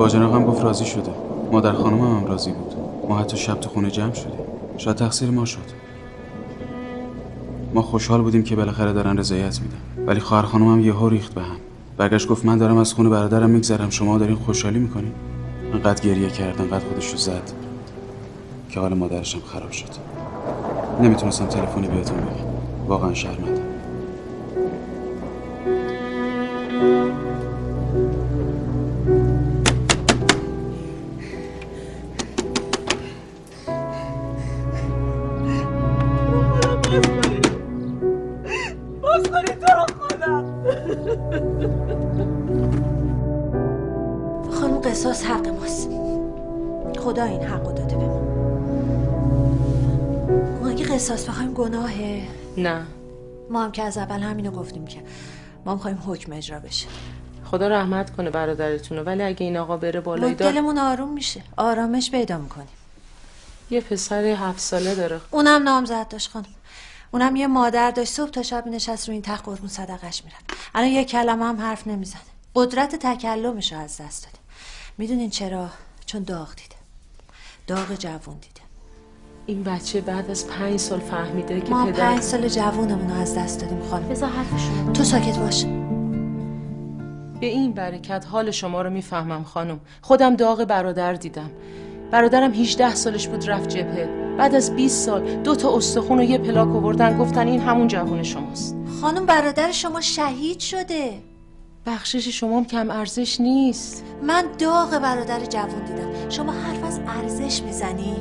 باجناق هم گفت راضی شده. مادر خانم هم, هم راضی بود. ما حتی شب تو خونه جمع شدیم. شاید تقصیر ما شد. ما خوشحال بودیم که بالاخره دارن رضایت میدن. ولی خواهر خانم هم یهو ریخت به هم. برگشت گفت من دارم از خونه برادرم میگذرم. شما دارین خوشحالی می‌کنین؟ انقدر گریه کرد انقدر خودش رو زد که حال مادرشم خراب شد. نمی‌تونستم تلفنی بهتون بگم. واقعا شرمنده. این حق رو داده به ما اگه قصاص بخوایم گناهه. نه. ما هم که از اول همینو گفتیم که ما می‌خوایم حکم اجرا بشه. خدا رحمت کنه برادرتونو ولی اگه این آقا بره بالای دار دلمون آروم میشه. آرامش پیدا می‌کنیم. یه پسر هفت ساله داره. اونم نامزد داشت خانم. اونم یه مادر داشت. صبح تا شب نشست رو این تخت قربون صدقش می‌رفت. الان یه کلمه هم حرف نمی‌زنه. قدرت تکلمش رو از دست داده. می‌دونین چرا؟ چون داغ دیده. داغ جوون دیده این بچه بعد از پنج سال فهمیده که ما پدر پنج سال جوونمون رو از دست دادیم خانم. بذار حرفشون تو ساکت باش. به این برکت حال شما رو می‌فهمم خانم. خودم داغ برادر دیدم. برادرم 18 سالش بود رفت جبهه. بعد از 20 سال دو تا استخون و یه پلاک آوردن گفتن این همون جوون شماست. خانم برادر شما شهید شده. بخشش شما هم کم ارزش نیست. من داغ برادر جوون دیدم. شما حرف از ارزش می‌زنی؟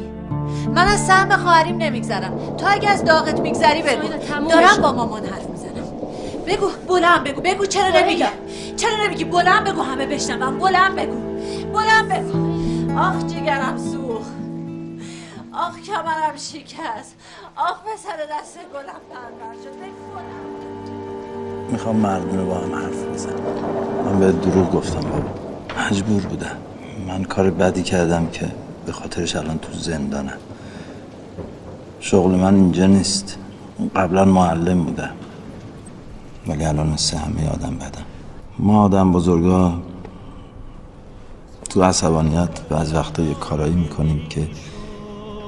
من از سهم خواهریم نمیگذرم. تو اگه از داغت میگذری بگو. دارم. با مامان حرف می‌زنم. بگو بلند بگو. بگو چرا نمیگی؟ چرا نمیگی؟ بلند بگو همه بشنوم بلند بگو. بلند بگو. آخ جگرم سوخت. آخ کمرم شکست. آخ پسر دست گلم پرور شد. می‌خوام مردونه با هم حرف بزنم. من به دروغ گفتم بابا. مجبور بودم. من کار بدی کردم که به خاطرش الان تو زندانم. شغل من اینجا نیست. قبلا معلم بودم. ولی الان مثل همه آدم بدم. ما آدم بزرگا تو عصبانیت و از وقتا یه کارایی می‌کنیم که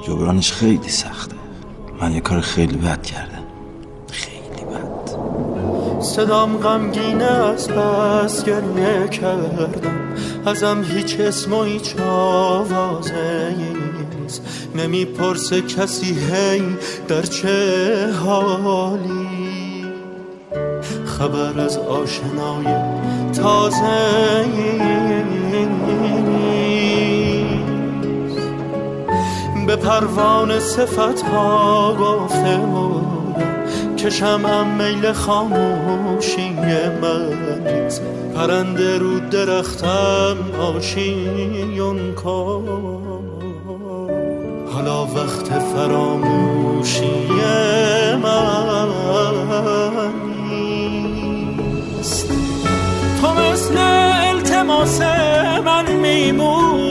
جبرانش خیلی سخته. من یه کار خیلی بد کردم. خیلی بد. صدام غمگین از بس گریه کردم. ازم هیچ اسم و هیچ آوازه. نیست نمی‌پرسه کسی هی در چه حالی. خبر از آشنای تازه به پروانه صفت ها گفته که شمعم میل خاموشی من. پرنده رو درختم آشیون کن. حالا وقت فراموشی من نیست تو مثل التماس من میمونی.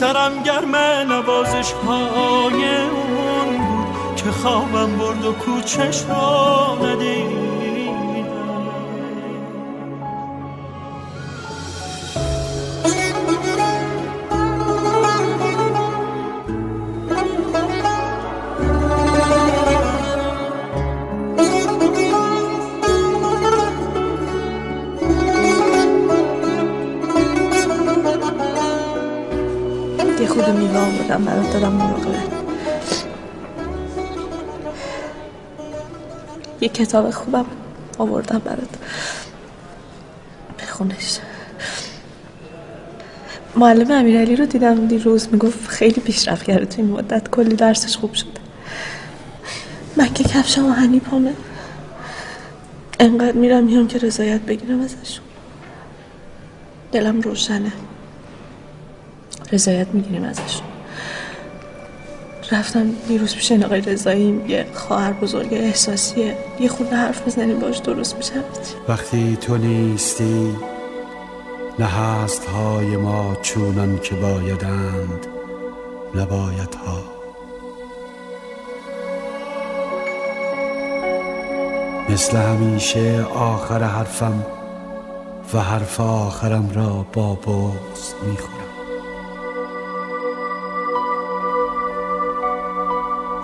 سرم گرم نوازش های اون بود که خوابم برد و کوچش رو ندیدم آوردم برات دادم مراقبه یه کتاب خوبم آوردم برات. بخونش. معلم امیرعلی رو دیدم دیروز می‌گفت خیلی پیشرفت کرده تو این مدت. کلی درسش خوب شده. من که کفشم هنی پامه. انقدر میرم میام که رضایت بگیرم ازشون دلم روشنه. رضایت می‌گیریم ازشون رفتم دیروز پیش آقای رضایی یه خواهر بزرگ احساسیه. یه خورده حرف بزنیم باش درست میشه وقتی تو نیستی نه هست های ما چونان که بایدند نباید ها مثل همیشه آخر حرفم و حرف آخرم را با بغز می‌خورم.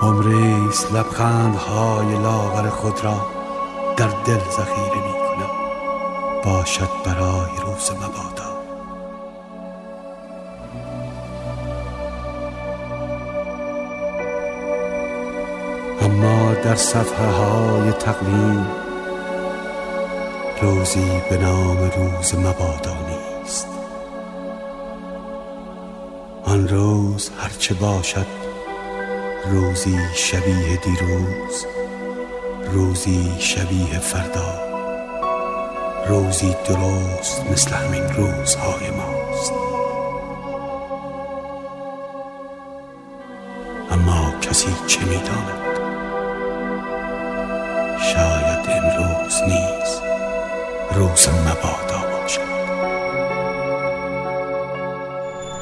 عمریست لبخندهای لاغر خود را در دل ذخیره می کنم. باشد برای روز مبادا. اما در صفحه های تقویم روزی به نام روز مبادا نیست. آن روز هرچه باشد روزی شبیه دیروز روزی شبیه فردا روزی درست مثل همین روزهای ماست. اما کسی چه می‌داند؟ شاید امروز نیز روز مبادا باشد.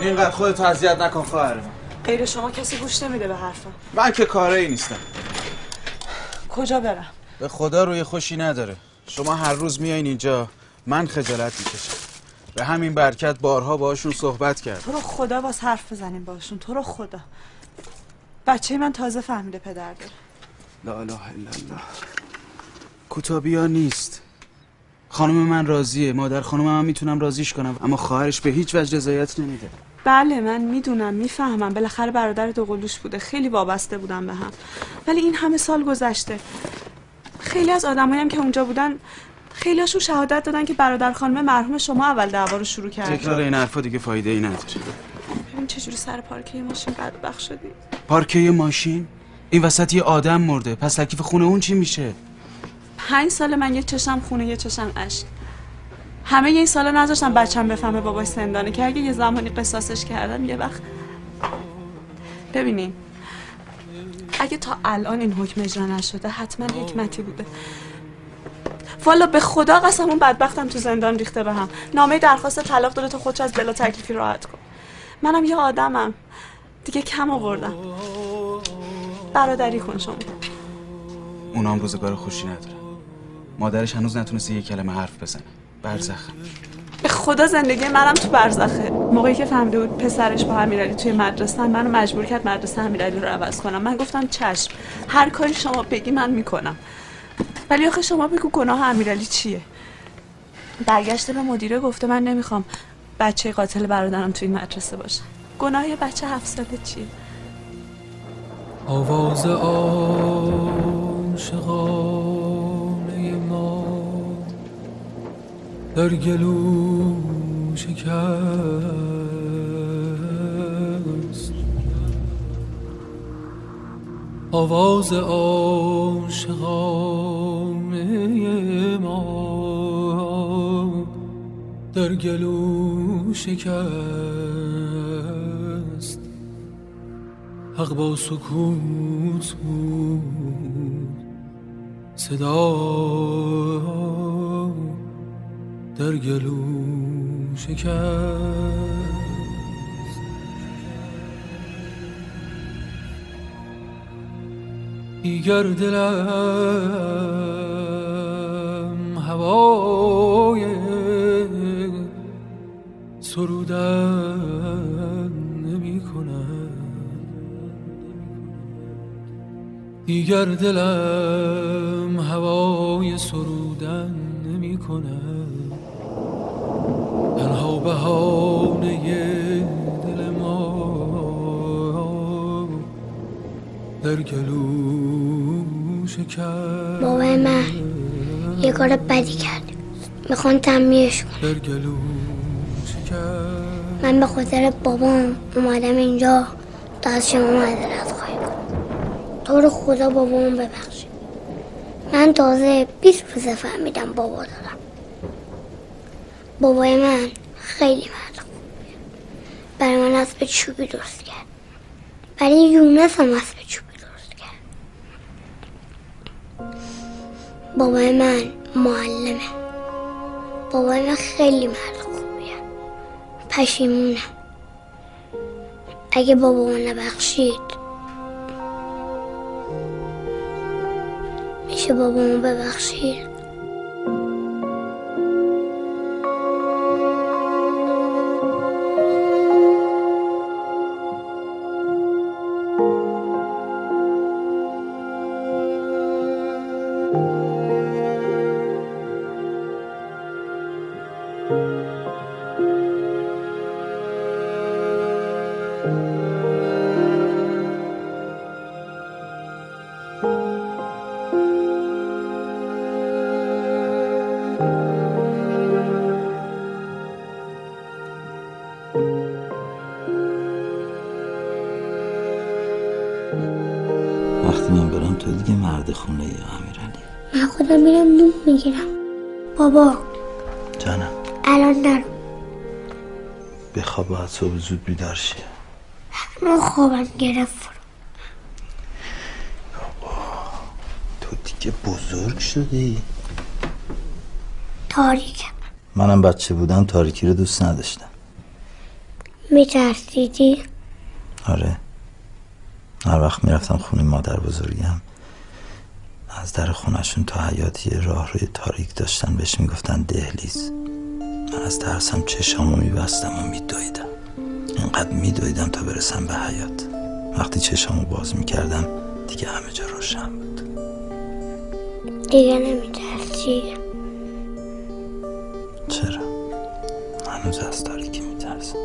اینقدر خودت اذیت نکن خواهر من غیر شما کسی گوش نمیده به حرفم من که کاره ای نیستم. کجا برم؟ به خدا روی خوشی نداره. شما هر روز میایین اینجا من خجالت می‌کشم. به همین برکت بارها باشون صحبت کرد تو رو خدا باز حرف بزنیم باشون تو رو خدا. بچه من تازه فهمیده پدر داره. لا اله الا الله. کوتابیا نیست. خانم من راضیه. مادر خانم من می‌تونم راضیش کنم. اما خواهرش به هیچ وجه رضایت نمیده. بله من می‌دونم می‌فهمم. بالاخره برادر دوقلوش بوده. خیلی وابسته بودن به هم. ولی این همه سال گذشته. خیلی از آدمایی هم که اونجا بودن خیلیاشون شهادت دادن که برادر خانم مرحوم شما اول دعوا رو شروع کرد. تکرار این حرفا دیگه فایده ای نداره. ببین چجوری سر پارکه ماشین قد بخ شدی. پارکه ماشین؟ این وسط یه آدم مرده. پس تکلیف خونه اون چی میشه؟ پنج سال من یه چشم خونه یه چشم اشک همه این سالا نذاشتم بچم بفهمه بابای سندانه که اگه یه زمانی قصاصش کردم یه وقت. ببینین اگه تا الان این حکم اجرا نشده حتما حکمتی بوده. والا به خدا قسم اون بدبختم تو زندان ریخته به هم. نامه درخواست طلاق داده تا خودش از بلا تکلیفی راحت کن. منم یه آدمم. دیگه کم آوردم. برادری کن شما. اونام روزگار خوشی نداره. مادرش هنوز نتونسته یه کلمه حرف بزنه. برزخه. به خدا زندگی منم تو برزخه. موقعی که فهمیده بود پسرش با امیرعلی توی مدرسه منو مجبور کرد مدرسه امیرعلی رو عوض کنم. من گفتم چشم هر کاری شما بگی من می‌کنم. ولی آخه شما بگو گناه امیرعلی چیه؟ برگشته به مدیره گفته من نمی‌خوام بچه قاتل برادرم توی این مدرسه باشه. گناه بچه هفت ساله چیه؟ آواز عاشقانه در گلو شکست. آواز عاشقانه ما در گلو شکست. حق با سکوت بود صدا در گلو شکست. دیگر دلم هوای سرودن نمی دیگر دلم هوای سرودن نمی کند. تنها بهانه دل ما. در گلو شکر بابای من یه کار بدی کرد. می‌خوان تنبیهش کنم. در گلو شکر من به خاطر بابام اومدم اینجا. تا از شما معذرت خواهی کنم. تو رو خدا بابامو ببخشید من تازه 20 روزه فهمیدم بابا دارم بابای من خیلی مرد برای من اسب چوبی درست کرد. برای یونس هم اسب چوبی درست کرد. بابای من معلمه. بابای من خیلی مرد خوبیه. پشیمونم اگه بابامو نبخشید میشه بابامو ببخشی خونه یا امیرعلی. من خودم میرم نون می‌گیرم. بابا. جانم. الان نرو. بخواب باید صبح زود بیدار شی. من خوابم گرفت. تو دیگه بزرگ شدی. تاریکم. منم بچه بودم تاریکی رو دوست نداشتم. میترسیدی؟ آره. هر وقت می‌رفتم خونه مادر بزرگم از در خونشون تا حیات یه راه روی تاریک داشتن بهش می‌گفتن دهلیز. من از ترسم چشامو میبستم و میدویدم. اینقدر میدویدم تا برسم به حیات. وقتی چشامو باز می‌کردم دیگه همه جا روشن بود. دیگه نمیترسی؟ چرا؟ هنوز از تاریکی میترسم.